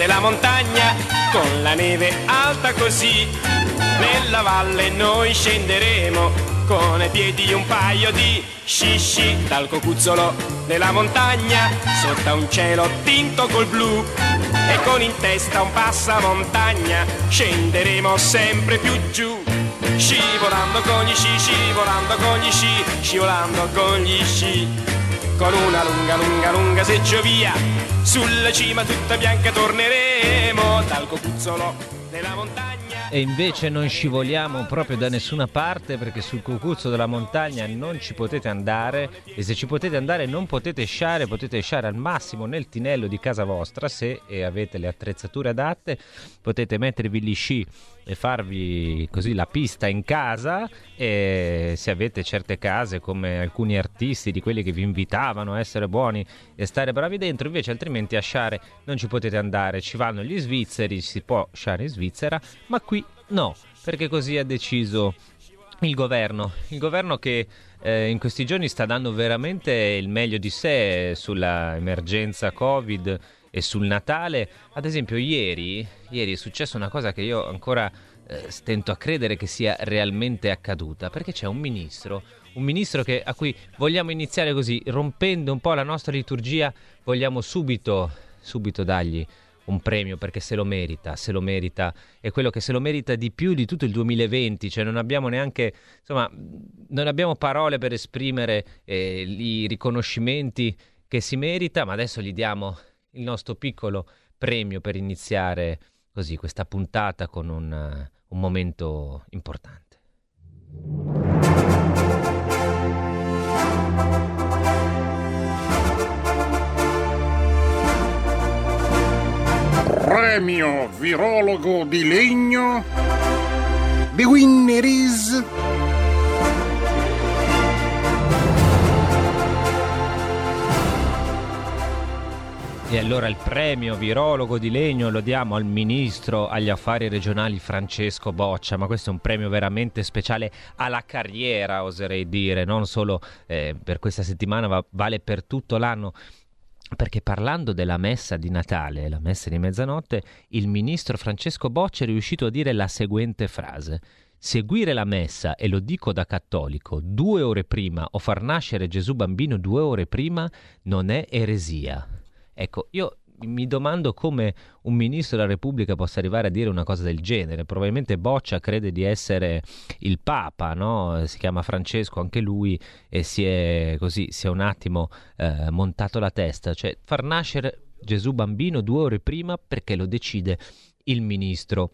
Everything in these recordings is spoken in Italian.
della montagna con la neve alta così. Nella valle noi scenderemo con ai piedi un paio di sci dal cocuzzolo della montagna sotto un cielo tinto col blu e con in testa un passamontagna scenderemo sempre più giù. Scivolando con gli sci, scivolando con gli sci, scivolando con gli sci con una lunga, lunga, lunga seggiovia. Sulla cima tutta bianca torneremo dal cocuzzolo della montagna. E invece non scivoliamo proprio da nessuna parte perché sul cucuzzo della montagna non ci potete andare. E se ci potete andare non potete sciare, potete sciare al massimo nel tinello di casa vostra. Se avete le attrezzature adatte, potete mettervi gli sci e farvi così la pista in casa. E se avete certe case come alcuni artisti di quelli che vi invitavano a essere buoni e stare bravi dentro invece altrimenti a sciare non ci potete andare. Ci vanno gli svizzeri si può sciare in Svizzera ma qui no perché così ha deciso il governo il governo che eh, in questi giorni sta dando veramente il meglio di sé sulla emergenza covid e sul Natale. Ad esempio, ieri, ieri è successa una cosa che io ancora eh, stento a credere che sia realmente accaduta, perché c'è un ministro, un ministro che, a cui vogliamo iniziare così, rompendo un po' la nostra liturgia, vogliamo subito, subito dargli un premio perché se lo merita, se lo merita, è quello che se lo merita di più di tutto il 2020, cioè non abbiamo neanche, insomma, non abbiamo parole per esprimere eh, i riconoscimenti che si merita, ma adesso gli diamo il nostro piccolo premio per iniziare così questa puntata con un, un momento importante. Premio virologo di legno. The winner is E allora il premio virologo di legno lo diamo al ministro agli affari regionali Francesco Boccia, ma questo è un premio veramente speciale alla carriera, oserei dire, non solo eh, per questa settimana, ma vale per tutto l'anno. Perché parlando della messa di Natale, la messa di mezzanotte, il ministro Francesco Boccia è riuscito a dire la seguente frase. Seguire la messa, e lo dico da cattolico, due ore prima o far nascere Gesù bambino due ore prima non è eresia. Ecco, io mi domando come un ministro della Repubblica possa arrivare a dire una cosa del genere. Probabilmente Boccia crede di essere il Papa, no? si chiama Francesco anche lui e si è così, si è un attimo eh, montato la testa. Cioè far nascere Gesù bambino due ore prima perché lo decide il ministro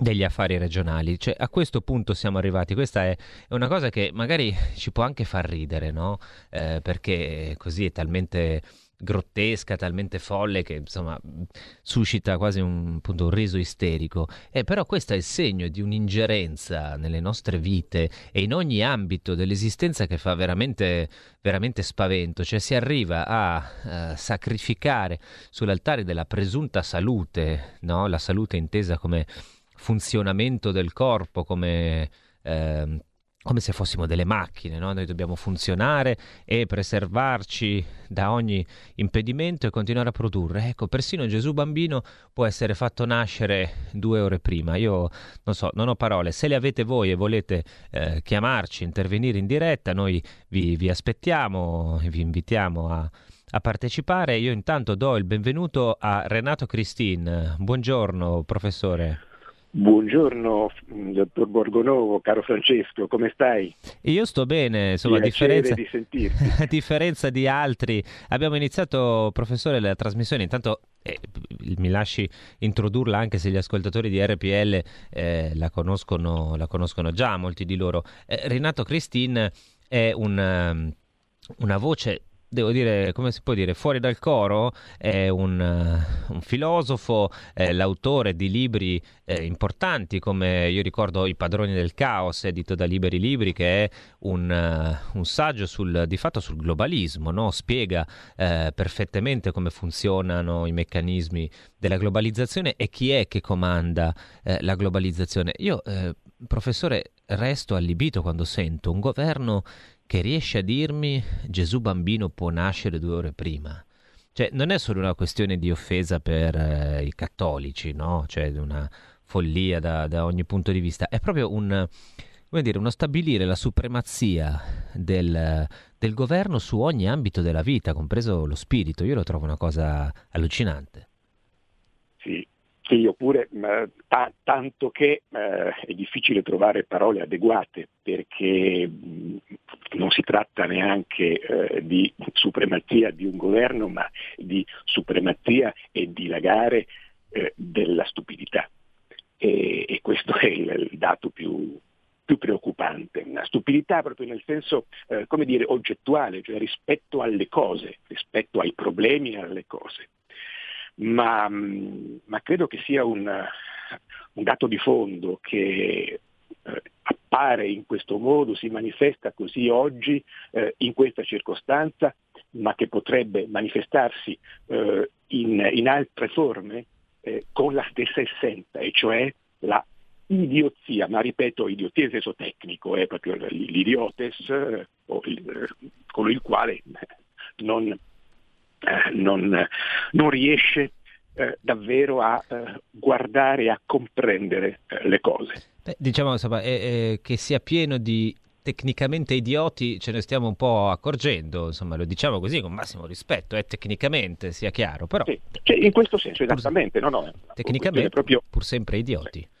degli affari regionali. Cioè, a questo punto siamo arrivati. Questa è, è una cosa che magari ci può anche far ridere, no? Eh, perché così è talmente grottesca, talmente folle che insomma suscita quasi un, appunto, un riso isterico. Eh, però questo è il segno di un'ingerenza nelle nostre vite e in ogni ambito dell'esistenza che fa veramente, veramente spavento. Cioè si arriva a, a sacrificare sull'altare della presunta salute, no? la salute intesa come funzionamento del corpo, come... Eh, come se fossimo delle macchine, no? noi dobbiamo funzionare e preservarci da ogni impedimento e continuare a produrre. Ecco, persino Gesù bambino può essere fatto nascere due ore prima. Io non so, non ho parole. Se le avete voi e volete eh, chiamarci, intervenire in diretta, noi vi, vi aspettiamo e vi invitiamo a, a partecipare. Io intanto do il benvenuto a Renato Cristin. Buongiorno, professore. Buongiorno, dottor Borgonovo, caro Francesco, come stai? Io sto bene, insomma, a differenza di, a differenza di altri. Abbiamo iniziato, professore, la trasmissione, intanto eh, mi lasci introdurla anche se gli ascoltatori di RPL eh, la, conoscono, la, conoscono, già, molti di loro. Eh, Renato Cristin è un, um, una voce devo dire, come si può dire, fuori dal coro, è un, uh, un filosofo, eh, l'autore di libri eh, importanti come io ricordo I padroni del caos, edito da Liberi Libri, che è un, uh, un saggio sul, di fatto sul globalismo, no? spiega eh, perfettamente come funzionano i meccanismi della globalizzazione e chi è che comanda eh, la globalizzazione. Io, eh, professore, resto allibito quando sento un governo che riesce a dirmi Gesù bambino può nascere due ore prima. Cioè, non è solo una questione di offesa per eh, i cattolici, no? Cioè, una follia da, da, ogni punto di vista. È proprio un, dire, uno stabilire la supremazia del, del governo su ogni ambito della vita, compreso lo spirito. Io lo trovo una cosa allucinante. Sì, sì, oppure t- tanto che eh, è difficile trovare parole adeguate perché non si tratta neanche eh, di supremazia di un governo, ma di supremazia e dilagare eh, della stupidità. E, e, questo è il, il dato più, più, preoccupante. Una stupidità proprio nel senso, eh, come dire, oggettuale, cioè rispetto alle cose, rispetto ai problemi e alle cose ma, ma credo che sia un, un, dato di fondo che eh, appare in questo modo, si manifesta così oggi eh, in questa circostanza, ma che potrebbe manifestarsi eh, in, in, altre forme eh, con la stessa essenza, e cioè la idiozia, ma ripeto idiozia in senso tecnico, è proprio l'idiotes, eh, colui il quale non eh, non, non, riesce eh, davvero a eh, guardare e a comprendere eh, le cose. Beh, diciamo insomma, che sia pieno di tecnicamente idioti ce ne stiamo un po' accorgendo, insomma lo diciamo così con massimo rispetto, eh, tecnicamente sia chiaro, però... Sì, cioè, in questo senso esattamente, pur, no, no, tecnicamente proprio... pur sempre idioti. Sì.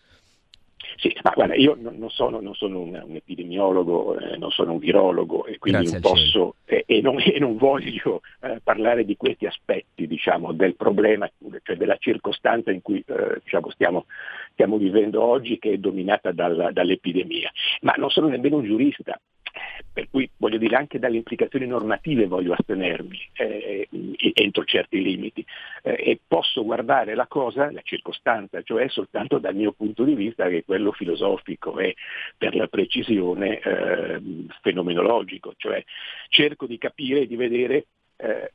Sì, ma guarda, io non sono, non sono un, un, epidemiologo, eh, non sono un virologo e quindi non posso eh, e, non, e, non, voglio eh, parlare di questi aspetti diciamo, del problema, cioè della circostanza in cui eh, diciamo, stiamo, stiamo, vivendo oggi che è dominata dal, dall'epidemia. Ma non sono nemmeno un giurista, per cui voglio dire anche dalle implicazioni normative voglio astenermi eh, entro certi limiti eh, e posso guardare la cosa, la circostanza, cioè soltanto dal mio punto di vista che è quello filosofico e per la precisione eh, fenomenologico, cioè cerco di capire e di vedere eh,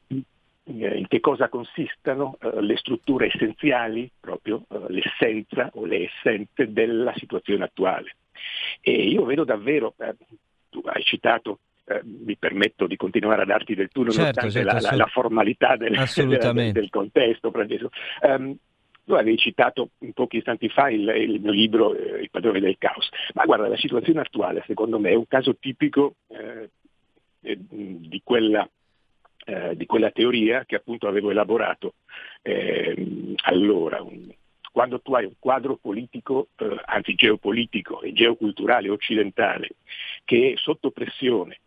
in che cosa consistano uh, le strutture essenziali, proprio uh, l'essenza o le essenze della situazione attuale. E io vedo davvero, eh, tu hai citato eh, mi permetto di continuare a darti del tu nonostante certo, certo, la, la, la, formalità del, del, del contesto, Francesco. Um, tu avevi citato un pochi istanti fa il, il mio libro eh, Il padrone del caos, ma guarda, la situazione attuale secondo me è un caso tipico eh, eh di, quella, eh, di, quella, teoria che appunto avevo elaborato ehm, allora, un, quando tu hai un quadro politico, eh, anzi geopolitico e geoculturale occidentale, che è sotto pressione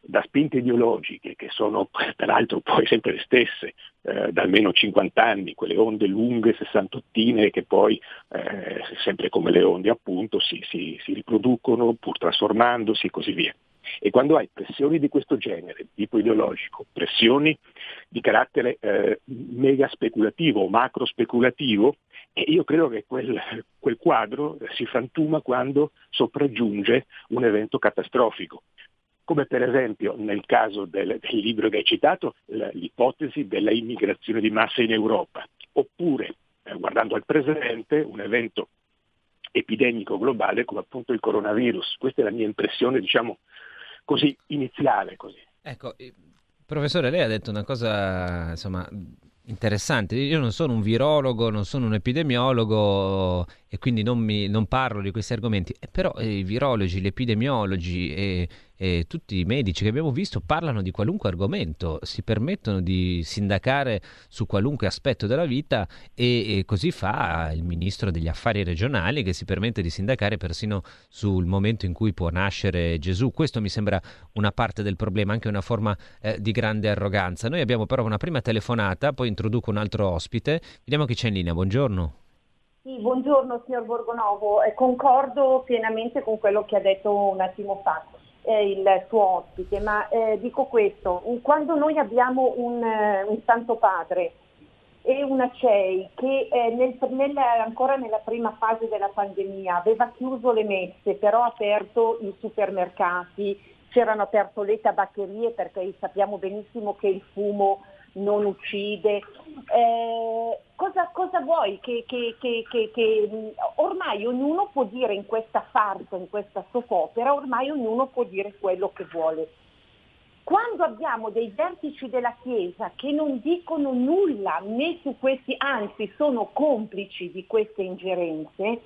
da spinte ideologiche che sono peraltro poi sempre le stesse eh, da almeno 50 anni, quelle onde lunghe, sessantottine che poi eh, sempre come le onde appunto si, si, si riproducono pur trasformandosi e così via. E quando hai pressioni di questo genere, tipo ideologico, pressioni di carattere eh, mega speculativo o macro speculativo, io credo che quel, quel quadro si frantuma quando sopraggiunge un evento catastrofico come per esempio nel caso del, del, libro che hai citato, l'ipotesi della immigrazione di massa in Europa, oppure, eh, guardando al presente, un evento epidemico globale come appunto il coronavirus. Questa è la mia impressione, diciamo, così iniziale. Così. Ecco, professore, lei ha detto una cosa, insomma, interessante. Io non sono un virologo, non sono un epidemiologo e quindi non, mi, non parlo di questi argomenti, eh, però eh, i virologi, gli epidemiologi e, e, tutti i medici che abbiamo visto parlano di qualunque argomento, si permettono di sindacare su qualunque aspetto della vita e, e così fa il ministro degli affari regionali che si permette di sindacare persino sul momento in cui può nascere Gesù. Questo mi sembra una parte del problema, anche una forma eh, di grande arroganza. Noi abbiamo però una prima telefonata, poi introduco un altro ospite. Vediamo chi c'è in linea. Buongiorno. Sì, buongiorno signor Borgonovo, eh, concordo pienamente con quello che ha detto un attimo fa. eh, il suo ospite, ma eh, dico questo, quando noi abbiamo un, eh, un Santo Padre e una CEI che eh, nel, nella, ancora nella prima fase della pandemia aveva chiuso le messe, però ha aperto i supermercati, c'erano aperte le tabaccherie perché sappiamo benissimo che il fumo non uccide. Eh, cosa, cosa, vuoi? Che, che, che, che, ormai ognuno può dire in questa farsa, in questa soppopera, ormai ognuno può dire quello che vuole. Quando abbiamo dei vertici della Chiesa che non dicono nulla né su questi, anzi sono complici di queste ingerenze,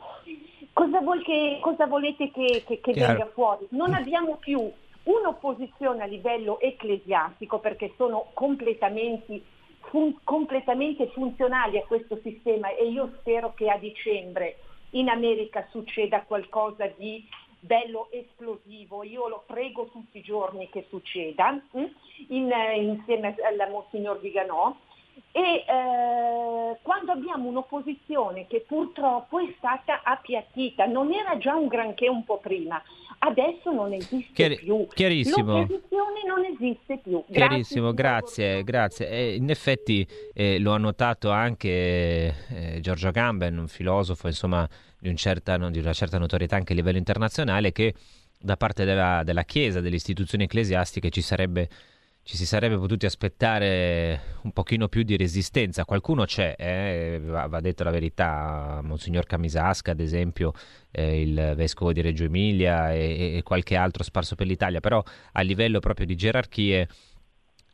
cosa, che, cosa volete che venga fuori? Non abbiamo più un'opposizione a livello ecclesiastico perché sono completamente, fun- completamente funzionali a questo sistema e io spero che a dicembre in America succeda qualcosa di bello esplosivo, io lo prego tutti i giorni che succeda, hm? in, insieme al Monsignor Viganò, e eh, quando abbiamo un'opposizione che purtroppo è stata appiattita, non era già un granché un po' prima, adesso non esiste Chiari- più. Chiarissimo. L'opposizione non esiste più. Chiarissimo, grazie, grazie. grazie. in effetti eh, lo ha notato anche eh, Giorgio Gamben, un filosofo insomma, di, un certa, no, di, una certa notorietà anche a livello internazionale, che da parte della, della Chiesa, delle istituzioni ecclesiastiche ci sarebbe ci si sarebbe potuti aspettare un pochino più di resistenza. Qualcuno c'è, eh? va, va detto la verità, Monsignor Camisasca ad esempio, eh, il vescovo di Reggio Emilia e, e, qualche altro sparso per l'Italia, però a livello proprio di gerarchie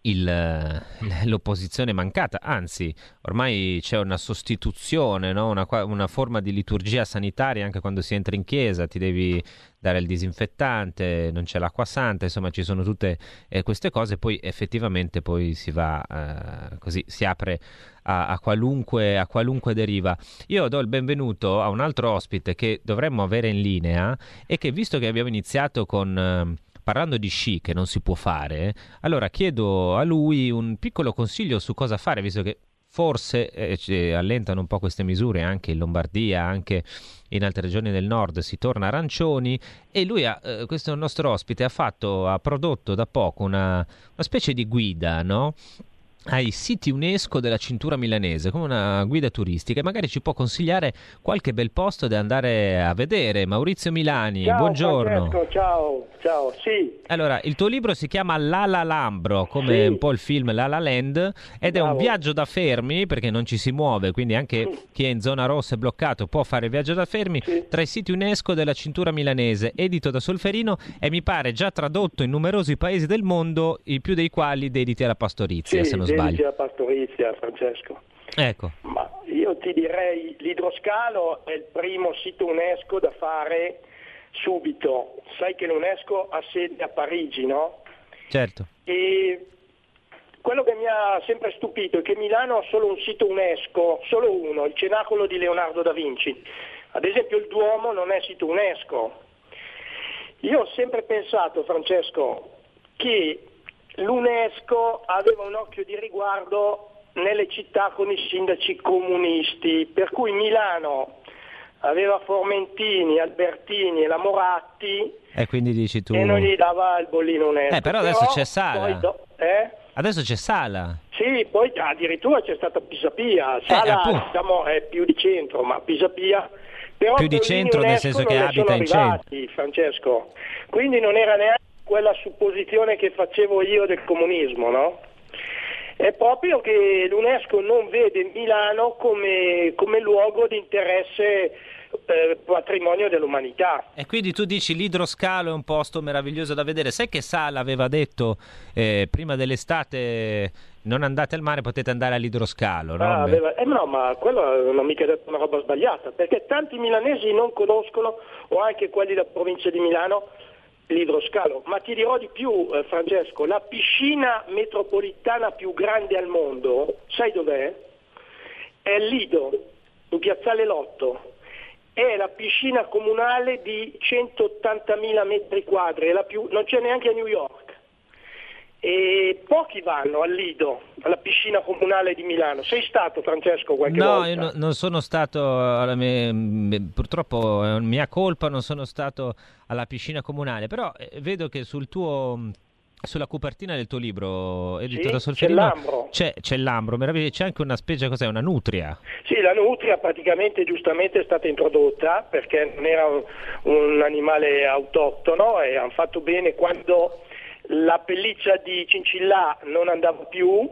il, l'opposizione mancata, anzi ormai c'è una sostituzione, no? una, una, forma di liturgia sanitaria anche quando si entra in chiesa, ti devi dare il disinfettante, non c'è l'acqua santa, insomma ci sono tutte eh, queste cose, poi effettivamente poi si va eh, così, si apre a, a, qualunque, a qualunque deriva. Io do il benvenuto a un altro ospite che dovremmo avere in linea e che visto che abbiamo iniziato con... Eh, parlando di sci che non si può fare, allora chiedo a lui un piccolo consiglio su cosa fare, visto che forse eh, allentano un po' queste misure anche in Lombardia, anche in altre regioni del nord si torna arancioni e lui, ha, eh, questo nostro ospite, ha fatto, ha prodotto da poco una, una specie di guida, no? Ai siti UNESCO della cintura milanese come una guida turistica e magari ci può consigliare qualche bel posto da andare a vedere. Maurizio Milani, ciao, buongiorno. Francesco, ciao, ciao, sì. Allora, il tuo libro si chiama Lala Lambro, come sì. un po' il film La La Land, ed Bravo. è un viaggio da fermi perché non ci si muove, quindi anche sì. chi è in zona rossa e bloccato può fare il viaggio da fermi sì. tra i siti UNESCO della cintura milanese, edito da Solferino e mi pare già tradotto in numerosi paesi del mondo, i più dei quali dediti alla pastorizia, se non sbaglio sbaglio. la pastorizia, Francesco. Ecco. Ma io ti direi l'idroscalo è il primo sito UNESCO da fare subito. Sai che l'UNESCO ha sede a Parigi, no? Certo. E quello che mi ha sempre stupito è che Milano ha solo un sito UNESCO, solo uno, il Cenacolo di Leonardo da Vinci. Ad esempio il Duomo non è sito UNESCO. Io ho sempre pensato, Francesco, che l'UNESCO aveva un occhio di riguardo nelle città con i sindaci comunisti, per cui Milano aveva Formentini, Albertini e la Moratti e quindi dici tu... e non gli dava il bollino UNESCO. Eh, però adesso però, c'è Sala. Do... Eh? Adesso c'è Sala. Sì, poi addirittura c'è stata Pisapia. Sala eh, diciamo, è più di centro, ma Pisapia... Però più di centro nel senso che abita in centro. Francesco. Quindi non era neanche quella supposizione che facevo io del comunismo, no? È proprio che l'UNESCO non vede Milano come, come luogo di interesse eh, patrimonio dell'umanità. E quindi tu dici l'idroscalo è un posto meraviglioso da vedere. Sai che Sala aveva detto eh, prima dell'estate non andate al mare, potete andare all'idroscalo, no? Ah, aveva... eh, no, ma quello non ha mica detto una roba sbagliata, perché tanti milanesi non conoscono, o anche quelli della provincia di Milano, l'idroscalo, ma ti dirò di più eh, Francesco, la piscina metropolitana più grande al mondo, sai dov'è? È Lido, in piazzale Lotto, è la piscina comunale di 180.000 metri quadri, più, non c'è neanche a New York. E pochi vanno al Lido, alla piscina comunale di Milano. Sei stato Francesco qualche no, volta? No, io non sono stato, purtroppo è mia colpa, non sono stato alla piscina comunale, però eh, vedo che sul tuo sulla copertina del tuo libro edito sì, da Solferino c'è l'ambro. C'è, c'è l'ambro, meraviglioso, c'è anche una specie, cos'è, una nutria? Sì, la nutria praticamente giustamente è stata introdotta perché non era un, un animale autoctono e hanno fatto bene quando la pelliccia di cincillà non andava più,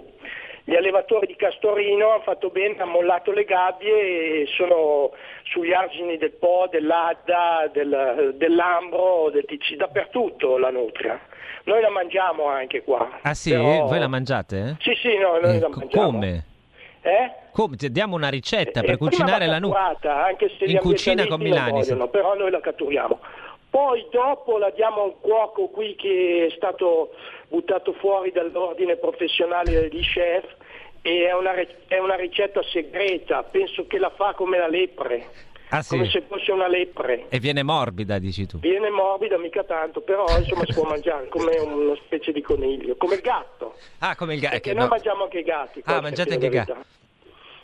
gli allevatori di Castorino hanno fatto bene, hanno mollato le gabbie e sono sugli argini del Po, dell'Adda, del, dell'Ambro, del TC, dappertutto la nutria. Noi la mangiamo anche qua. Ah sì? Però... Voi la mangiate? Sì, sì, no, noi eh, la mangiamo. Come? Eh? Come? Diamo una ricetta eh, per cucinare la nutria. Anche se in cucina con Milani. Vogliono, però noi la catturiamo. Poi dopo la diamo a un cuoco qui che è stato buttato fuori dall'ordine professionale di chef e è una, è una ricetta segreta, penso che la fa come la lepre. Ah, sì. come se fosse una lepre. E viene morbida, dici tu? Viene morbida, mica tanto, però insomma si può mangiare come una specie di coniglio, come il gatto. Ah, come il gatto. Perché noi mangiamo anche i gatti. Ah, mangiate anche i gatti.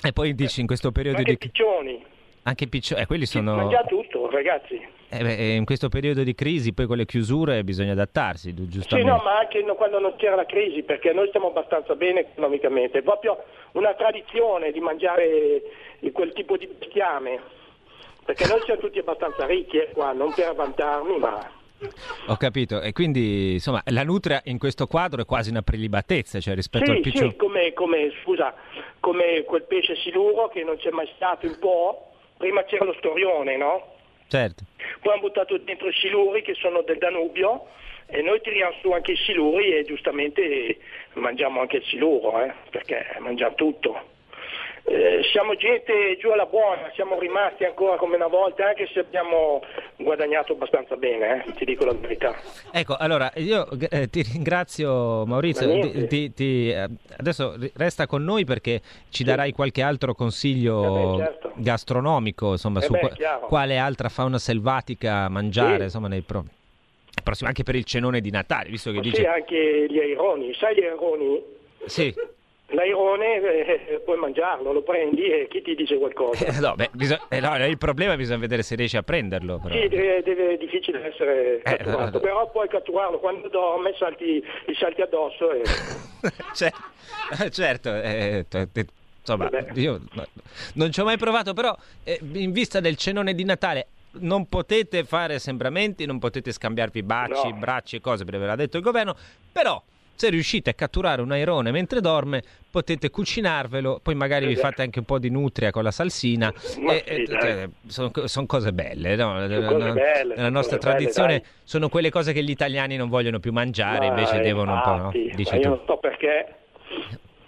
E poi dici in questo periodo anche di... piccioni. Anche piccioni, eh, quelli Si sono... mangia tutto, ragazzi. Eh beh, in questo periodo di crisi, poi con le chiusure, bisogna adattarsi, giustamente. Sì, no, ma anche quando non c'era la crisi, perché noi stiamo abbastanza bene economicamente. È proprio una tradizione di mangiare quel tipo di bestiame. Perché noi siamo tutti abbastanza ricchi eh, qua, non per vantarmi, ma... Ho capito, e quindi insomma la nutria in questo quadro è quasi una prelibatezza, cioè rispetto sì, al piccione. Sì, come, come, scusa, come quel pesce siluro che non c'è mai stato un po', prima c'era lo storione, no? Certo. Poi hanno buttato dentro i siluri che sono del Danubio e noi tiriamo su anche i siluri e giustamente mangiamo anche il siluro, eh, perché mangiamo tutto. Eh, siamo gente giù alla buona, siamo rimasti ancora come una volta, anche se abbiamo guadagnato abbastanza bene, eh, ti dico la verità. Ecco, allora io eh, ti ringrazio Maurizio, ti, ti, ti, eh, adesso resta con noi perché ci darai qualche altro consiglio eh beh, certo. gastronomico, insomma, su beh, chiaro. quale altra fauna selvatica mangiare, Sì. insomma, nei pro- prossimi, anche per il cenone di Natale, visto che Ma dice... Sì, anche gli aironi, sai gli aironi? Sì. L'airone eh, puoi mangiarlo, lo prendi e chi ti dice qualcosa? Eh, no, beh, bisog- eh, no, il problema bisogna vedere se riesci a prenderlo. Però. Sì, deve, deve- è difficile essere Eh, catturato, eh, però puoi catturarlo quando dorme, salti, gli salti addosso e... Eh, certo, eh, insomma, io no, non ci ho mai provato, però eh, in vista del cenone di Natale non potete fare sembramenti, non potete scambiarvi baci, No. bracci e cose, perché ve l'ha detto il governo, però se riuscite a catturare un airone mentre dorme potete cucinarvelo, poi magari vi Esatto. fate anche un po' di nutria con la salsina. Sì, e- dai. sono, sono cose belle, no? cose Nella- belle, nella nostra cose belle, tradizione dai. sono quelle cose che gli italiani non vogliono più mangiare, Ma invece devono un po', no? infatti, Dici io tu. non so perché...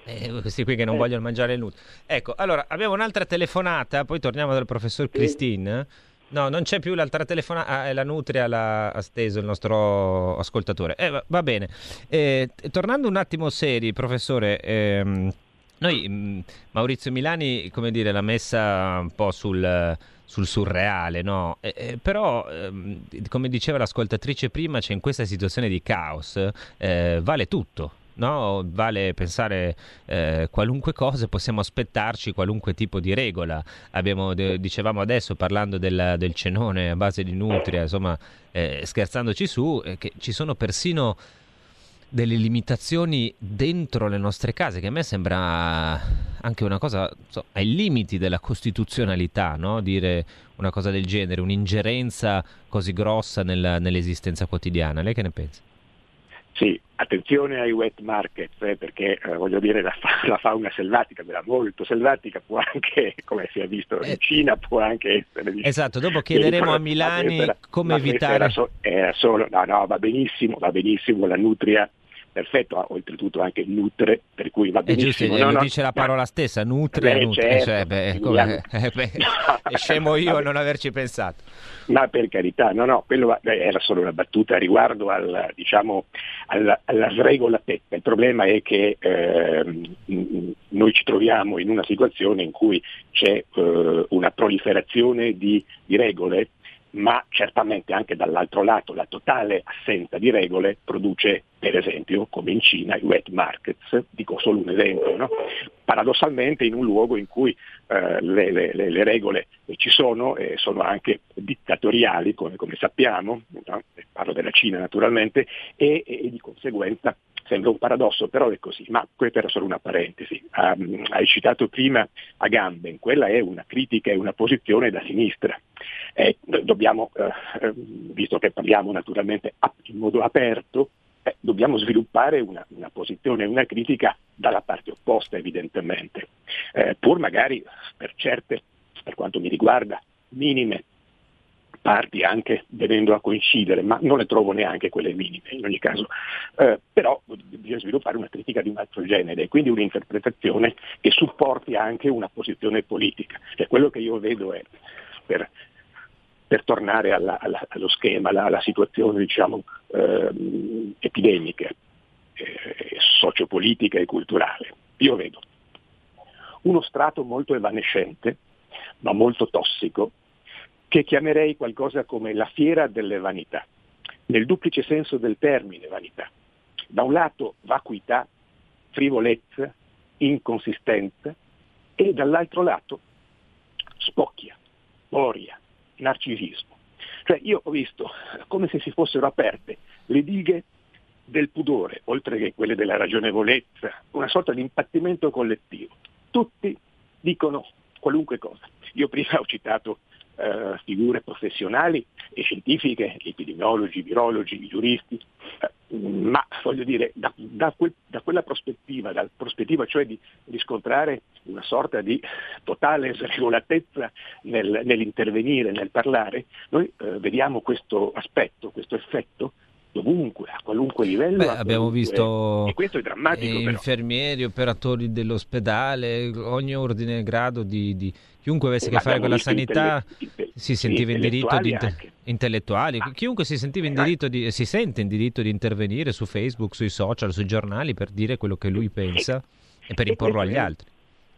Eh, questi qui che non Eh. vogliono mangiare il nutri. Ecco, allora abbiamo un'altra telefonata, poi torniamo dal professor Christine. No, non c'è più l'altra telefonata, ah, è la Nutria l'ha ha steso il nostro ascoltatore. Eh, va, bene. Eh, tornando un attimo seri, professore, ehm, noi mh, Maurizio Milani, come dire, l'ha messa un po' sul, sul surreale, no? Eh, eh, però, ehm, come diceva l'ascoltatrice prima, c'è in questa situazione di caos, eh, vale tutto. No, vale pensare eh, qualunque cosa, possiamo aspettarci qualunque tipo di regola. Abbiamo, de- dicevamo adesso, parlando del, del cenone a base di nutria, insomma, eh, scherzandoci su, eh, che ci sono persino delle limitazioni dentro le nostre case, che a me sembra anche una cosa so, ai limiti della costituzionalità, no? dire una cosa del genere, un'ingerenza così grossa nella- nell'esistenza quotidiana. Lei che ne pensa? Sì, attenzione ai wet markets, eh, perché eh, voglio dire la, fa- la fauna selvatica, quella molto selvatica, può anche, come si è visto in Eh. Cina, può anche essere... Esatto, dopo chiederemo a. Milani come evitare- Era, so- era solo, no, no, va benissimo, va benissimo, la nutria, perfetto, oltretutto anche nutre, per cui va giusto, benissimo. eh, no, lo no, dice la no. parola stessa, nutria, Beh, nutria, certo, cioè, beh, come- eh, beh, No, è scemo io a non averci pensato. Ma per carità, no, no, quello era solo una battuta riguardo al, diciamo, alla, alla sregolatezza. Il problema è che mh, noi ci troviamo in una situazione in una, situazione in cui c'è eh, una proliferazione di, di regole, ma certamente anche dall'altro lato la totale assenza di regole produce, per esempio, come in Cina, i wet markets, dico solo un esempio, no? paradossalmente in un luogo in cui eh, le, le, le, regole ci sono e sono anche dittatoriali, come, come sappiamo, no? parlo della Cina naturalmente, e, e di conseguenza Sembra un paradosso, però è così. Ma questa era solo una parentesi. Um, hai citato prima Agamben, quella è una critica e una posizione da sinistra. Eh, dobbiamo, eh, visto che parliamo naturalmente in modo aperto, eh, dobbiamo sviluppare una, una posizione, una critica dalla parte opposta evidentemente, eh, pur magari per certe, per quanto mi riguarda, minime parti anche venendo a coincidere, ma non le trovo neanche quelle minime in ogni caso. Eh, però bisogna sviluppare una critica di un altro genere, quindi un'interpretazione che supporti anche una posizione politica. Cioè, quello che io vedo è, per, per tornare alla, alla, allo schema, alla, alla situazione diciamo, eh, epidemica, eh, sociopolitica e culturale, io vedo uno strato molto evanescente, ma molto tossico, che chiamerei qualcosa come la fiera delle vanità, nel duplice senso del termine vanità. Da un lato vacuità, frivolezza, inconsistenza e dall'altro lato spocchia, boria, narcisismo. Cioè io ho visto come se si fossero aperte le dighe del pudore, oltre che quelle della ragionevolezza, una sorta di impattimento collettivo. Tutti dicono qualunque cosa. Io prima ho citato eh, figure professionali e scientifiche, epidemiologi, virologi, giuristi, eh, ma voglio dire, da, da, quel, da quella prospettiva, dalla prospettiva cioè di riscontrare una sorta di totale sregolatezza nel, nell'intervenire, nel parlare, noi eh, vediamo questo aspetto, questo effetto dovunque, a qualunque livello. Beh, abbiamo visto e drammatico, infermieri, operatori dell'ospedale, ogni ordine e grado di, di chiunque avesse a che fare con la sanità intelle- si sentiva in diritto di inter- intellettuali, ah. chiunque si sentiva in diritto di, si sente in diritto di intervenire su Facebook, sui social, sui giornali per dire quello che lui pensa e, e per imporlo agli è, altri.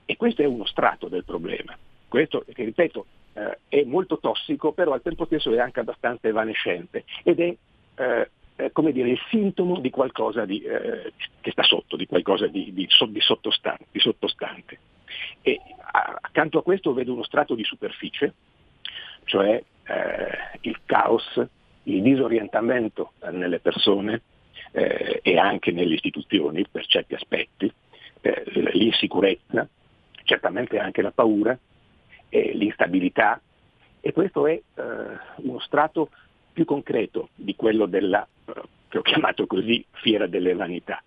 E questo è uno strato del problema. Questo, che ripeto, eh, è molto tossico, però al tempo stesso è anche abbastanza evanescente ed è eh, eh, come dire, il sintomo di qualcosa di, eh, che sta sotto, di qualcosa di, di, di, sottostante, sottostante. E accanto a questo vedo uno strato di superficie, cioè eh, il caos, il disorientamento eh, nelle persone eh, e anche nelle istituzioni per certi aspetti, eh, l'insicurezza, certamente anche la paura, l'instabilità e questo è uno strato più concreto di quello della, eh, che ho chiamato così, fiera delle vanità.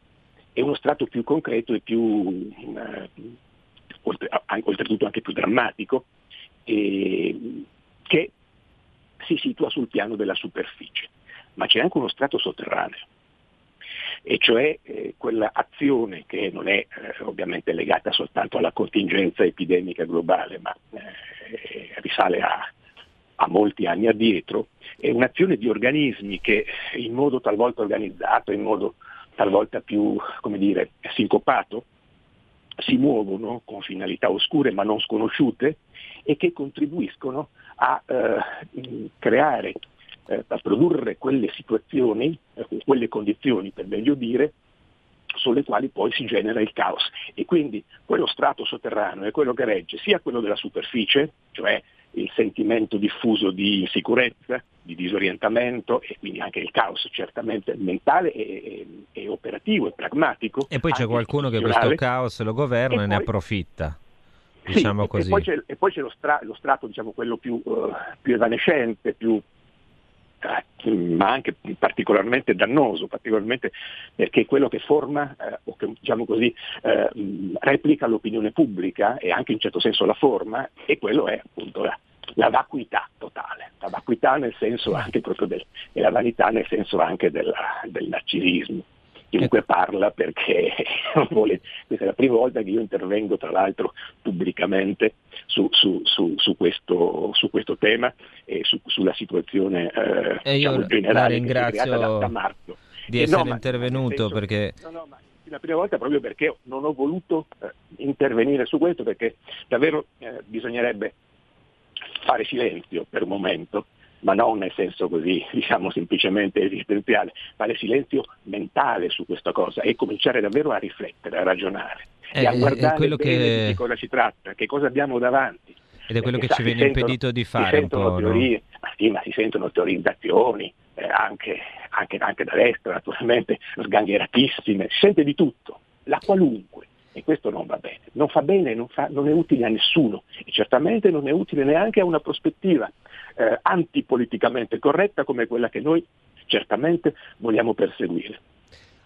È uno strato più concreto e più, eh, oltretutto anche più drammatico, eh, che si situa sul piano della superficie. Ma c'è anche uno strato sotterraneo, e cioè eh, quella azione che non è eh, ovviamente legata soltanto alla contingenza epidemica globale, ma eh, risale a, a molti anni addietro, è un'azione di organismi che in modo talvolta organizzato, in modo talvolta più, come dire, sincopato, si muovono con finalità oscure ma non sconosciute e che contribuiscono a eh, creare, eh, a produrre quelle situazioni, eh, quelle condizioni per meglio dire, sulle quali poi si genera il caos. E quindi quello strato sotterraneo è quello che regge sia quello della superficie, cioè il sentimento diffuso di insicurezza, di disorientamento e quindi anche il caos certamente mentale e, e, e operativo e pragmatico. E poi c'è qualcuno che questo caos lo governa e, e poi, ne approfitta. Diciamo sì, così. E, poi c'è, poi c'è lo, stra, lo strato, diciamo, quello più, uh, più evanescente, più, ma anche particolarmente dannoso, particolarmente perché quello che forma uh, o che diciamo così, replica l'opinione pubblica e anche in certo senso la forma, e quello è appunto la, la vacuità totale, la vacuità nel senso anche proprio del, e la vanità nel senso anche della, del narcisismo. Chiunque parla perché vuole, questa è la prima volta che io intervengo tra l'altro pubblicamente su, su, su, su questo, questo, tema e sulla situazione eh, e diciamo, generale ringrazio marzo. di essere no, intervenuto senso, perché... No, no, la prima volta proprio perché non ho voluto eh, intervenire su questo perché davvero eh, bisognerebbe fare silenzio per un momento ma non nel senso così, diciamo, semplicemente esistenziale, fare silenzio mentale su questa cosa e cominciare davvero a riflettere, a ragionare eh, e a guardare bene che... di cosa si tratta, che cosa abbiamo davanti. Ed è quello che ci viene sentono, impedito di fare un po', teorie, no? ma sì, ma si sentono teorizzazioni, eh, anche, anche, anche da destra naturalmente, sgangheratissime, si sente di tutto, la qualunque e questo non va bene. Non fa bene, non, fa, non, è utile a nessuno e certamente non è utile neanche a una prospettiva eh, antipoliticamente corretta come quella che noi certamente vogliamo perseguire.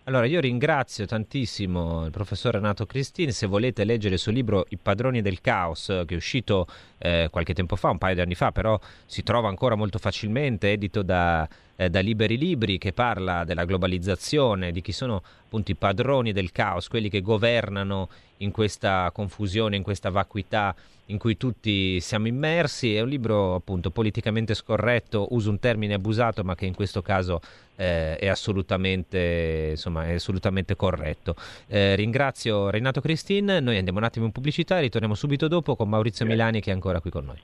Allora, io ringrazio tantissimo il professor Renato Cristini. Se volete leggere il suo libro I padroni del caos, che è uscito eh, qualche tempo fa, un paio di anni fa, però si trova ancora molto facilmente, edito da, eh, da Liberi Libri, che parla della globalizzazione, di chi sono appunto i padroni del caos, quelli che governano in questa confusione, in questa vacuità in cui tutti siamo immersi. È un libro appunto politicamente scorretto, uso un termine abusato, ma che in questo caso eh, è, assolutamente, insomma, è assolutamente corretto. Eh, ringrazio Renato Cristin, noi andiamo un attimo in pubblicità e ritorniamo subito dopo con Maurizio Milani che è ancora qui con noi.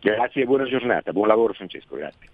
Grazie e buona giornata, buon lavoro Francesco, grazie.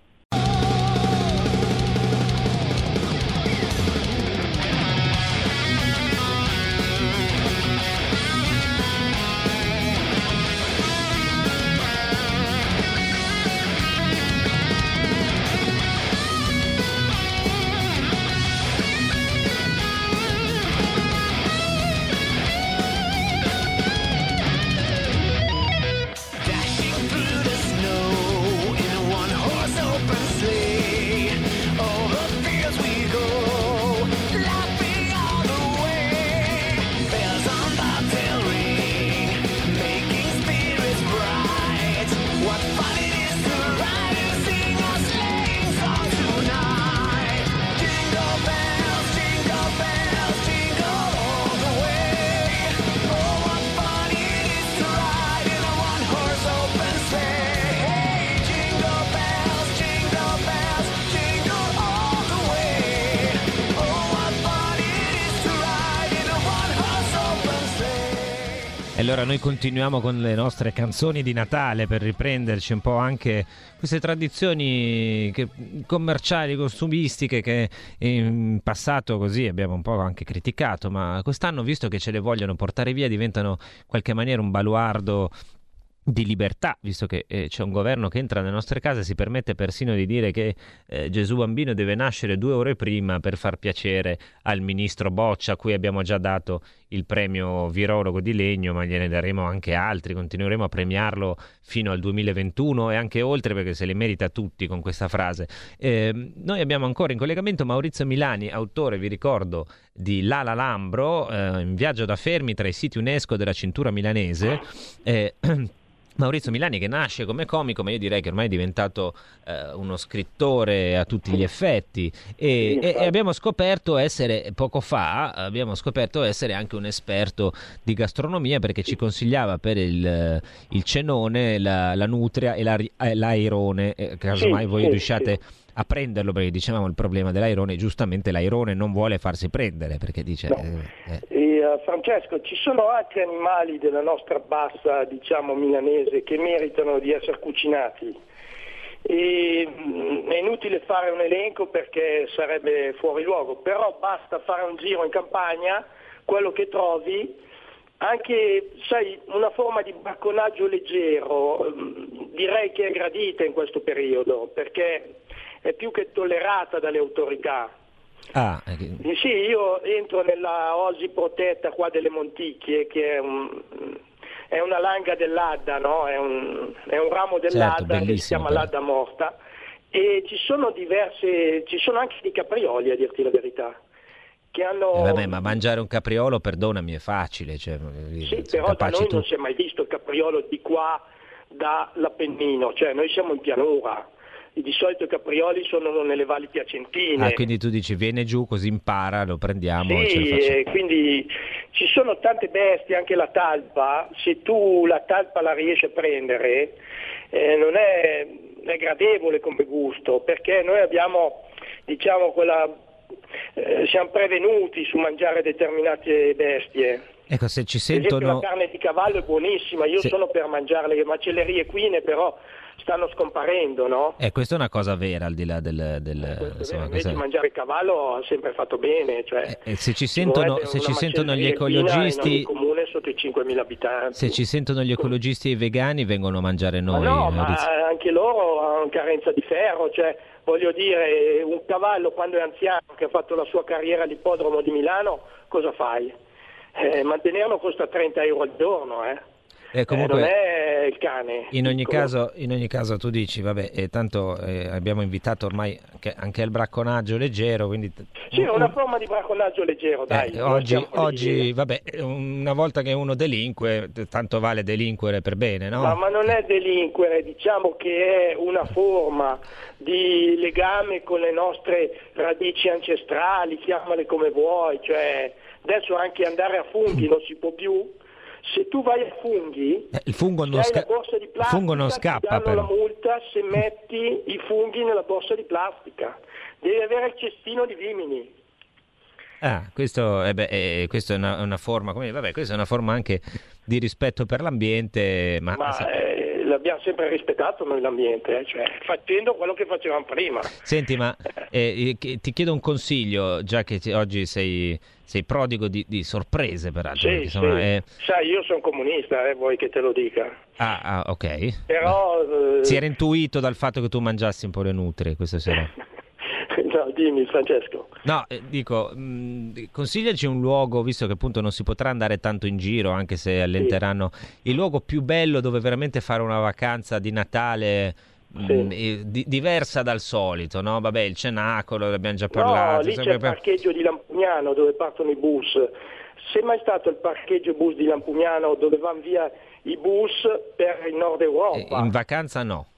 Allora noi continuiamo con le nostre canzoni di Natale per riprenderci un po' anche queste tradizioni che, commerciali, costumistiche che in passato così abbiamo un po' anche criticato, ma quest'anno visto che ce le vogliono portare via diventano in qualche maniera un baluardo di libertà, visto che eh, c'è un governo che entra nelle nostre case, si permette persino di dire che eh, Gesù bambino deve nascere due ore prima per far piacere al ministro Boccia, a cui abbiamo già dato il premio virologo di legno, ma gliene daremo anche altri, continueremo a premiarlo fino al 2021 e anche oltre perché se le merita tutti con questa frase. Eh, noi abbiamo ancora in collegamento Maurizio Milani, autore, vi ricordo, di Lala Lambro, eh, in viaggio da fermi tra i siti UNESCO della cintura milanese. Eh, Maurizio Milani che nasce come comico, ma io direi che ormai è diventato eh, uno scrittore a tutti gli effetti. E, e, e, abbiamo scoperto essere, poco fa, abbiamo scoperto essere anche un esperto di gastronomia perché ci consigliava per il, il cenone la, la, nutria e la, eh, l'airone, eh, casomai voi riusciate... A prenderlo perché dicevamo il problema dell'Airone, giustamente l'Airone non vuole farsi prendere perché dice... No. Eh, eh. Francesco, ci sono altri animali della nostra bassa, diciamo, milanese che meritano di essere cucinati. E, mm, è inutile fare un elenco perché sarebbe fuori luogo, però basta fare un giro in campagna, quello che trovi anche sai, una forma di bracconaggio leggero mm, direi che è gradita in questo periodo perché è più che tollerata dalle autorità. Ah, okay. Sì, io entro nella osi protetta qua delle Monticchie, che è, un, è una langa dell'Adda, no? è, un, è, un, ramo dell'Adda certo, che si chiama però. l'Adda morta e ci sono diverse, ci sono anche dei caprioli a dirti la verità. Che hanno... Eh vabbè, ma mangiare un capriolo, perdonami, è facile. Cioè, sì, però da noi tu... non si è mai visto il capriolo di qua dall'Appennino, cioè noi siamo in pianura di solito i caprioli sono nelle valli piacentine. Ah, quindi tu dici viene giù così impara, lo prendiamo. Sì, e quindi ci sono tante bestie, anche la talpa, se tu la talpa la riesci a prendere eh, non è, è, gradevole come gusto, perché noi abbiamo, diciamo, quella, eh, siamo prevenuti su mangiare determinate bestie. Ecco, se ci sentono... la carne di cavallo è buonissima, io se... sono per mangiare le macellerie equine, però stanno scomparendo, no? Eh, questa è una cosa vera, al di là del... del eh, insomma, invece mangiare il cavallo ha sempre fatto bene. Cioè, eh, eh se ci sentono, se ci sentono gli ecologisti... Comune sotto i 5.000 abitanti. Se ci sentono gli ecologisti e i vegani vengono a mangiare noi. Ma no, ma anche loro hanno carenza di ferro, cioè voglio dire, un cavallo quando è anziano che ha fatto la sua carriera all'ippodromo di Milano, cosa fai? Eh, mantenerlo costa 30 euro al giorno, eh? Eh, comunque, eh, non è il cane. In ogni, caso, in ogni caso, tu dici, vabbè, eh, tanto eh, abbiamo invitato ormai anche, anche il bracconaggio leggero, quindi... Sì, è una forma di bracconaggio leggero, dai. Eh, oggi, oggi vabbè, una volta che uno delinque, tanto vale delinquere per bene, no? Ma, ma non è delinquere, diciamo che è una forma di legame con le nostre radici ancestrali, chiamale come vuoi, cioè adesso anche andare a funghi non si può più se tu vai a funghi, eh, il fungo non, sca- il fungo non scappa. Ti la multa se metti i funghi nella borsa di plastica. Devi avere il cestino di vimini. Ah, questo, eh beh, eh, questo è una, una forma, come, vabbè, questa è una forma anche di rispetto per l'ambiente, ma... ma eh, l'abbiamo sempre rispettato noi l'ambiente, eh, cioè facendo quello che facevamo prima. Senti, ma eh, ti chiedo un consiglio, già che oggi sei sei prodigo di, di sorprese peraltro. Sì, insomma, sì. È... Sai, io sono comunista, eh, vuoi che te lo dica. Ah, ah ok. Però... Eh... Si era intuito dal fatto che tu mangiassi un po' le nutrie questa sera. no, dimmi Francesco. No, eh, dico, mh, consigliaci un luogo, visto che appunto non si potrà andare tanto in giro, anche se allenteranno, sì. il luogo più bello dove veramente fare una vacanza di Natale sì. Mm, di, diversa dal solito, no? Vabbè, il cenacolo, l'abbiamo già parlato. No, lì c'è il parcheggio di Lampugnano dove partono i bus. Se mai stato il parcheggio bus di Lampugnano dove vanno via i bus per il nord Europa? In vacanza no.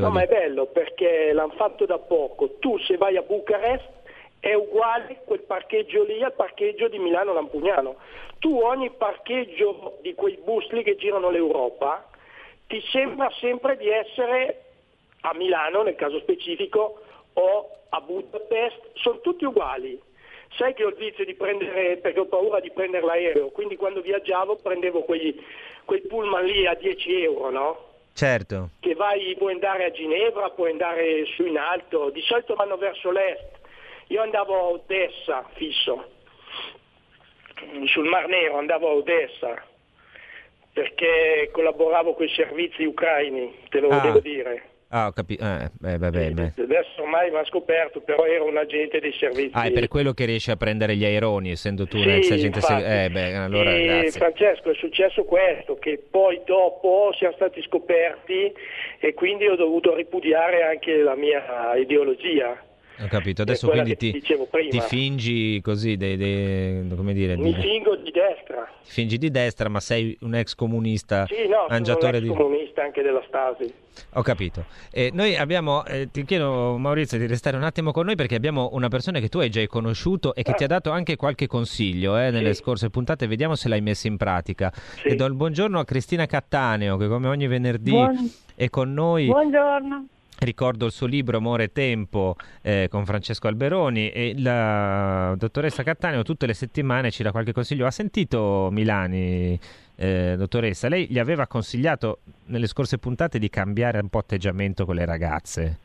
No, ma è bello perché l'hanno fatto da poco. Tu se vai a Bucarest è uguale quel parcheggio lì al parcheggio di Milano-Lampugnano. Tu ogni parcheggio di quei bus lì che girano l'Europa ti sembra sempre di essere a Milano nel caso specifico o a Budapest, sono tutti uguali. Sai che ho il vizio di prendere, perché ho paura di prendere l'aereo, quindi quando viaggiavo prendevo quei, quei pullman lì a 10 euro, no? Certo. Che vai, puoi andare a Ginevra, puoi andare su in alto, di solito vanno verso l'est. Io andavo a Odessa, fisso, sul Mar Nero andavo a Odessa, perché collaboravo con i servizi ucraini, te lo ah. devo dire. Ah, ho capito. Eh, beh, beh, beh. Adesso ormai ha scoperto, però era un agente dei servizi. Ah, è per quello che riesci a prendere gli aeroni, essendo tu sì, un ex agente servizi. Eh, beh, allora, e, Francesco, è successo questo, che poi dopo siamo stati scoperti e quindi ho dovuto ripudiare anche la mia ideologia. Ho capito, adesso quindi ti, ti, fingi così, dei, dei, come dire... Mi di, fingo di destra. Ti fingi di destra, ma sei un ex comunista Sì, no, mangiatore sono un ex comunista anche della Stasi. Ho capito. Eh, noi abbiamo, eh, ti chiedo Maurizio di restare un attimo con noi perché abbiamo una persona che tu hai già conosciuto e che ah. ti ha dato anche qualche consiglio eh, nelle sì. scorse puntate, vediamo se l'hai messo in pratica. Sì. E do il buongiorno a Cristina Cattaneo che come ogni venerdì Buon... è con noi. Buongiorno. Ricordo il suo libro Amore e Tempo eh, con Francesco Alberoni e la dottoressa Cattaneo tutte le settimane ci dà qualche consiglio. Ha sentito Milani, eh, dottoressa? Lei gli aveva consigliato nelle scorse puntate di cambiare un po' atteggiamento con le ragazze.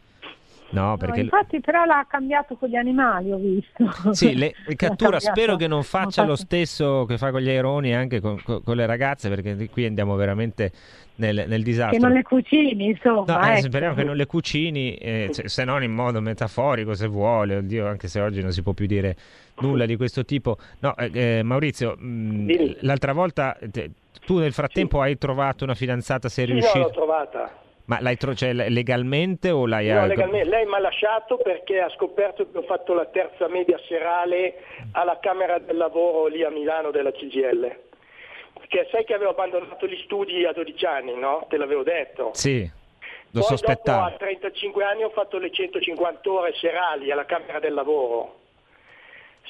No, perché... No, infatti però l'ha cambiato con gli animali, ho visto. Sì, le, le cattura spero che non faccia lo stesso che fa con gli aironi anche con, con, con, le ragazze, perché qui andiamo veramente nel, nel disastro. Che non le cucini, insomma. No, eh, ecco. speriamo che non le cucini, eh, se, se, non in modo metaforico, se vuole, oddio, anche se oggi non si può più dire nulla di questo tipo. No, eh, eh Maurizio, mh, l'altra volta te, tu nel frattempo sì. hai trovato una fidanzata, sei sì, riuscito... No, l'ho trovata. Ma l'hai tro- cioè, legalmente o l'hai... No, legalmente. Lei mi ha lasciato perché ha scoperto che ho fatto la terza media serale alla Camera del Lavoro lì a Milano della CGL. Perché sai che avevo abbandonato gli studi a 12 anni, no? Te l'avevo detto. Sì, lo Poi sospettavo. Dopo a 35 anni ho fatto le 150 ore serali alla Camera del Lavoro.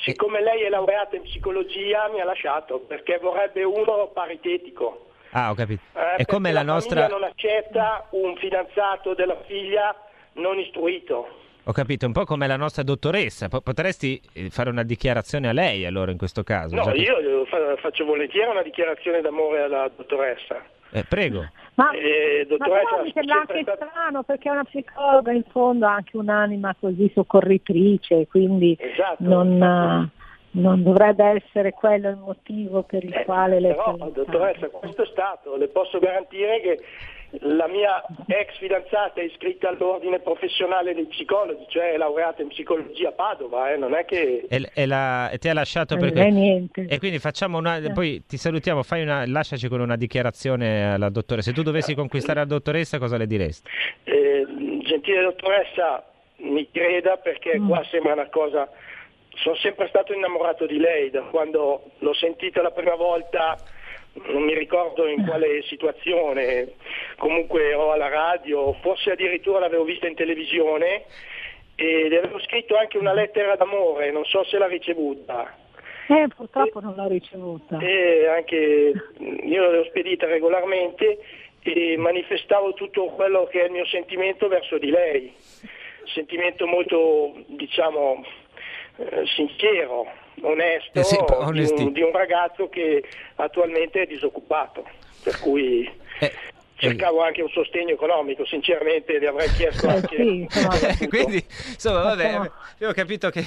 Siccome lei è laureata in psicologia mi ha lasciato perché vorrebbe uno paritetico. Ah, ho capito. Eh, è come la, la nostra... non accetta un fidanzato della figlia non istruito. Ho capito, un po' come la nostra dottoressa. Potresti eh, fare una dichiarazione a lei allora in questo caso? No, io faccio volentieri una dichiarazione d'amore alla dottoressa. Eh, prego. Ma, eh, ma però mi sembra anche stato... strano perché è una psicologa in fondo ha anche un'anima così soccorritrice, quindi esatto, non, esatto. Non, dovrebbe essere quello il motivo per il eh, quale le Però, dottoressa, questo è stato, le posso garantire che la mia ex fidanzata è iscritta all'ordine professionale dei psicologi, cioè è laureata in psicologia a Padova, eh? non è che... E, e, la, e ti ha lasciato non perché... niente. E quindi facciamo una... Eh. Poi ti salutiamo, fai una, lasciaci con una dichiarazione alla dottoressa. Se tu dovessi conquistare la dottoressa cosa le diresti? Eh, gentile dottoressa, mi creda perché mm. qua sembra una cosa... Sono sempre stato innamorato di lei da quando l'ho sentita la prima volta non mi ricordo in quale situazione, comunque ero alla radio, forse addirittura l'avevo vista in televisione e le avevo scritto anche una lettera d'amore, non so se l'ha ricevuta. Eh, purtroppo e, non l'ho ricevuta. E anche io l'avevo spedita regolarmente e manifestavo tutto quello che è il mio sentimento verso di lei, sentimento molto, diciamo, eh, sincero onesto eh sì, di, un, di, un, ragazzo che attualmente è disoccupato, per cui eh, cercavo anche un sostegno economico, sinceramente vi avrei chiesto eh, anche... Sì, Quindi, insomma, vabbè, abbiamo capito che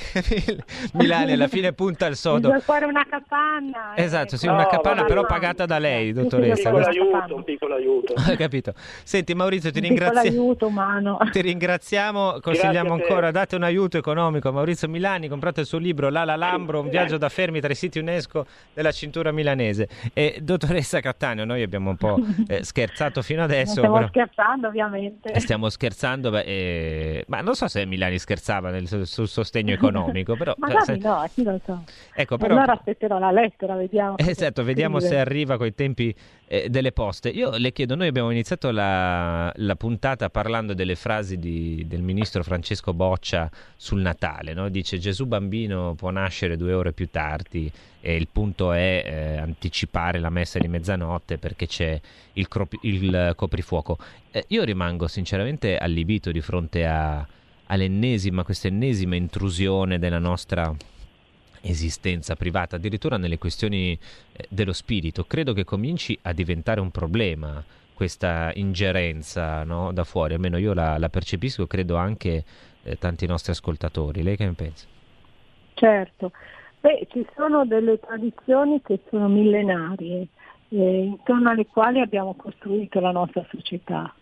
Milani alla fine punta al sodo. Bisogna fare una capanna. Eh. Esatto, sì, una no, capanna però pagata da lei, dottoressa. Un piccolo aiuto, un piccolo aiuto. Ho capito. Senti Maurizio, ti, ringrazia... aiuto umano. ti ringraziamo, consigliamo ancora, date un aiuto economico a Maurizio Milani, comprate il suo libro L'Ala Lambro, un viaggio da fermi tra i siti UNESCO della cintura milanese. E dottoressa Cattaneo, noi abbiamo un po' eh, scherzato fino adesso. Stiamo però... scherzando, ovviamente. Stiamo scherzando, beh, eh... ma non so se Milani scherzava nel, sul sostegno economico, però. Magari se... no, chi lo so. Ecco, però... Allora aspetterò la lettera, vediamo. Esatto, vediamo se arriva coi tempi eh, delle poste. Io le chiedo, noi abbiamo iniziato la, la puntata parlando delle frasi di, del ministro Francesco Boccia sul Natale, no? Dice Gesù bambino può nascere due ore più tardi e il punto è eh, anticipare la messa di mezzanotte perché c'è il, cro- il coprifuoco. Eh, io rimango sinceramente allibito di fronte a, all'ennesima, questa ennesima intrusione della nostra esistenza privata, addirittura nelle questioni eh, dello spirito. Credo che cominci a diventare un problema questa ingerenza no, da fuori, almeno io la, la percepisco, credo anche eh, tanti nostri ascoltatori. Lei che ne pensa? Certo, Beh, ci sono delle tradizioni che sono millenarie, eh, intorno alle quali abbiamo costruito la nostra società.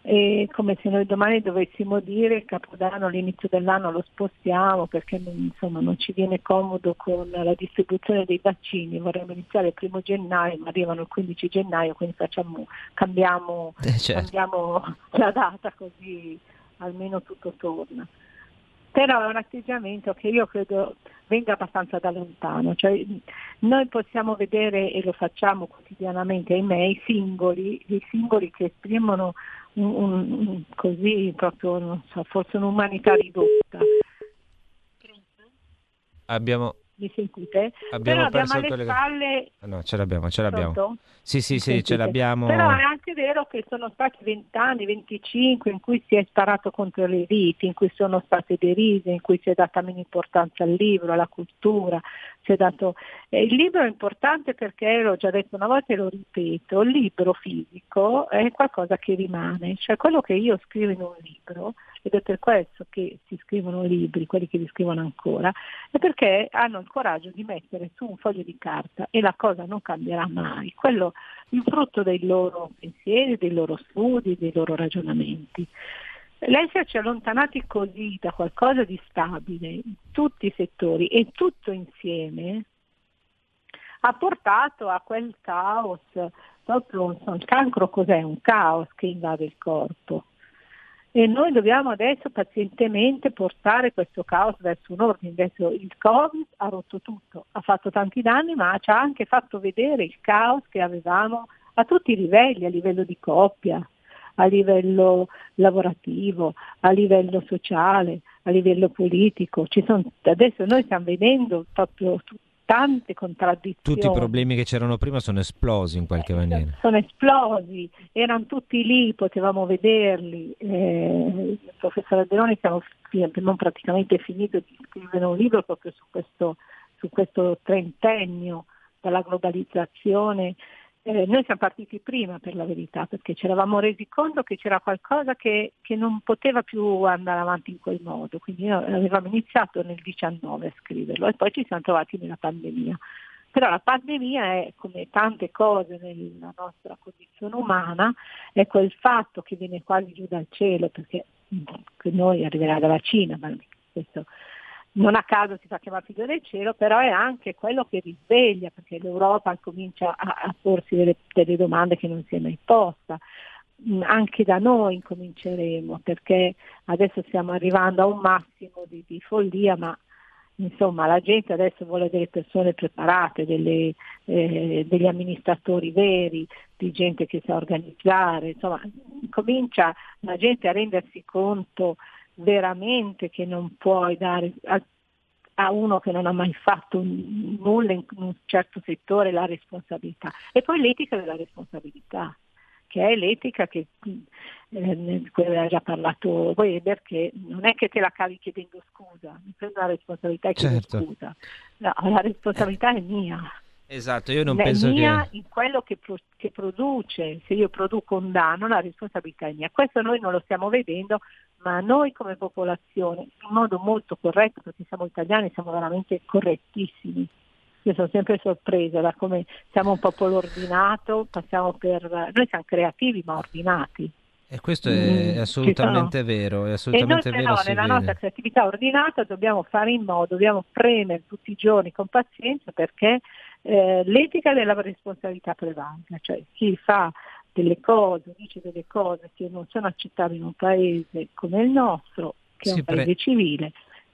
È come se noi domani dovessimo dire il Capodanno all'inizio dell'anno lo spostiamo perché insomma, non ci viene comodo con la distribuzione dei vaccini, vorremmo iniziare il primo gennaio ma arrivano il 15 gennaio quindi facciamo, cambiamo, eh, certo. cambiamo la data così almeno tutto torna però è un atteggiamento che io credo venga abbastanza da lontano, cioè, noi possiamo vedere e lo facciamo quotidianamente, ahimè, i singoli, i singoli che esprimono un, un, così proprio, so, forse un'umanità ridotta. Abbiamo, mi sentite? Abbiamo Però abbiamo alle spalle... Ah, no, ce l'abbiamo, ce l'abbiamo. Pronto? Sì, sì, sì, ce l'abbiamo. Però è anche vero che sono stati 20 anni, 25 in cui si è sparato contro le riti, in cui sono state derise, in cui si è data meno importanza al libro, alla cultura. Dato... Eh, il libro è importante perché, l'ho già detto una volta e lo ripeto, il libro fisico è qualcosa che rimane, cioè quello che io scrivo in un libro ed è per questo che si scrivono libri, quelli che li scrivono ancora, è perché hanno il coraggio di mettere su un foglio di carta e la cosa non cambierà mai, quello il frutto dei loro pensieri, dei loro studi, dei loro ragionamenti. L'esserci allontanati così da qualcosa di stabile in tutti i settori e tutto insieme ha portato a quel caos, proprio il cancro cos'è? Un caos che invade il corpo e noi dobbiamo adesso pazientemente portare questo caos verso un ordine. Adesso il Covid ha rotto tutto, ha fatto tanti danni, ma ci ha anche fatto vedere il caos che avevamo a tutti i livelli, a livello di coppia, a livello lavorativo, a livello sociale, a livello politico. Sono, adesso noi stiamo vedendo proprio tante contraddizioni. Tutti i problemi che c'erano prima sono esplosi in qualche maniera. Sono esplosi, erano tutti lì, potevamo vederli. Eh, il professore Aderoni siamo, abbiamo praticamente finito di scrivere un libro proprio su questo, su questo trentennio dalla globalizzazione eh, noi siamo partiti prima per la verità, perché ci eravamo resi conto che c'era qualcosa che, che, non poteva più andare avanti in quel modo, quindi avevamo iniziato nel 19 a scriverlo e poi ci siamo trovati nella pandemia. Però la pandemia è, come tante cose nella nostra condizione umana, è quel fatto che viene quasi giù dal cielo, perché noi arriverà dalla Cina, ma questo non a caso si fa chiamare figlio del cielo, però è anche quello che risveglia, perché l'Europa comincia a, a porsi delle, delle, domande che non si è mai posta. Mm, anche da noi incominceremo, perché adesso stiamo arrivando a un massimo di, di follia, ma insomma la gente adesso vuole delle persone preparate, delle, eh, degli amministratori veri, di gente che sa organizzare, insomma comincia la gente a rendersi conto veramente che non puoi dare a, a uno che non ha mai fatto nulla in un certo settore la responsabilità. E poi l'etica della responsabilità, che è l'etica che eh, aveva già parlato Weber, che non è che te la cavi chiedendo scusa, mi prendo la responsabilità e chiedo certo. scusa. No, la responsabilità è mia. Esatto, io non è penso mia che... in quello che, pro- che, produce, se io produco un danno la responsabilità è mia. Questo noi non lo stiamo vedendo, ma noi come popolazione, in modo molto corretto, perché siamo italiani, siamo veramente correttissimi. Io sono sempre sorpresa da come siamo un popolo ordinato, passiamo per... Noi siamo creativi ma ordinati. E questo è mm, assolutamente vero, è assolutamente e noi. Però nella vede. nostra creatività ordinata dobbiamo fare in modo, dobbiamo premere tutti i giorni con pazienza perché eh, l'etica della responsabilità prevalga, cioè chi fa delle cose, dice delle cose che non sono accettabili in un paese come il nostro, che è un paese pre- civile,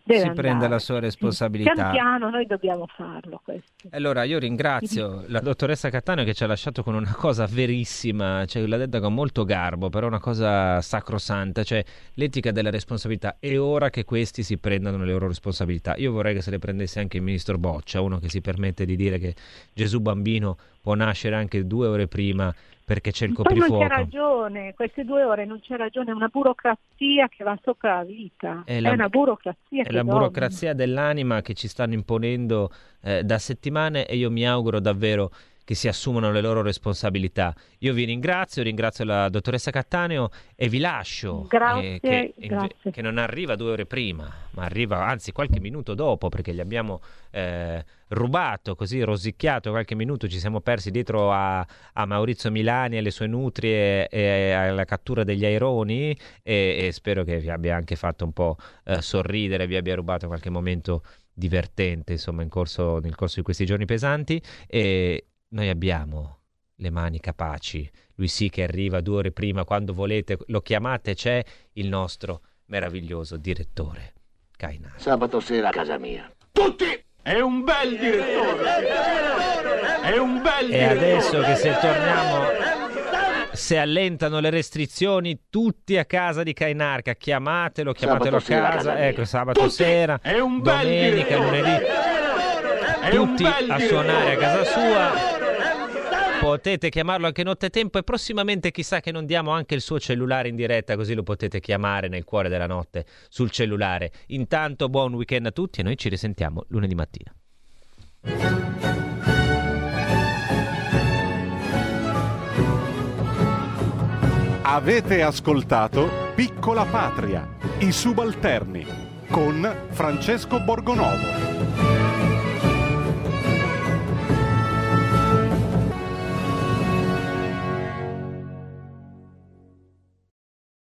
Deve si andare. prende la sua responsabilità. Piano piano noi dobbiamo farlo questo. Allora io ringrazio la dottoressa Cattaneo che ci ha lasciato con una cosa verissima, cioè l'ha detta con molto garbo, però una cosa sacrosanta, cioè l'etica della responsabilità. È ora che questi si prendano le loro responsabilità. Io vorrei che se le prendesse anche il ministro Boccia, uno che si permette di dire che Gesù bambino può nascere anche due ore prima perché c'è il coprifuoco. Poi non c'è ragione, queste due ore non c'è ragione, è una burocrazia che va sopra la vita, è, la, è una burocrazia. È la domina. burocrazia dell'anima che ci stanno imponendo eh, da settimane e io mi auguro davvero che si assumano le loro responsabilità. Io vi ringrazio, ringrazio la dottoressa Cattaneo e vi lascio. Grazie, eh, che, grazie. che, non arriva due ore prima, ma arriva anzi qualche minuto dopo perché gli abbiamo eh, rubato, così rosicchiato qualche minuto, ci siamo persi dietro a, a Maurizio Milani e le sue nutrie e alla cattura degli aironi e, e spero che vi abbia anche fatto un po' eh, sorridere, vi abbia rubato qualche momento divertente insomma in corso, nel corso di questi giorni pesanti e noi abbiamo le mani capaci. Lui sì che arriva due ore prima, quando volete, lo chiamate, c'è il nostro meraviglioso direttore. Kaina. Sabato sera a casa mia. Tutti! È un bel direttore! È un bel direttore! E adesso che se torniamo se allentano le restrizioni tutti a casa di Kainarca chiamatelo chiamatelo sabato a casa, ecco sabato tutti. sera domenica lunedì tutti a suonare a casa sua Potete chiamarlo anche nottetempo e prossimamente chissà che non diamo anche il suo cellulare in diretta così lo potete chiamare nel cuore della notte sul cellulare. Intanto buon weekend a tutti e noi ci risentiamo lunedì mattina. Avete ascoltato Piccola Patria, i subalterni con Francesco Borgonovo.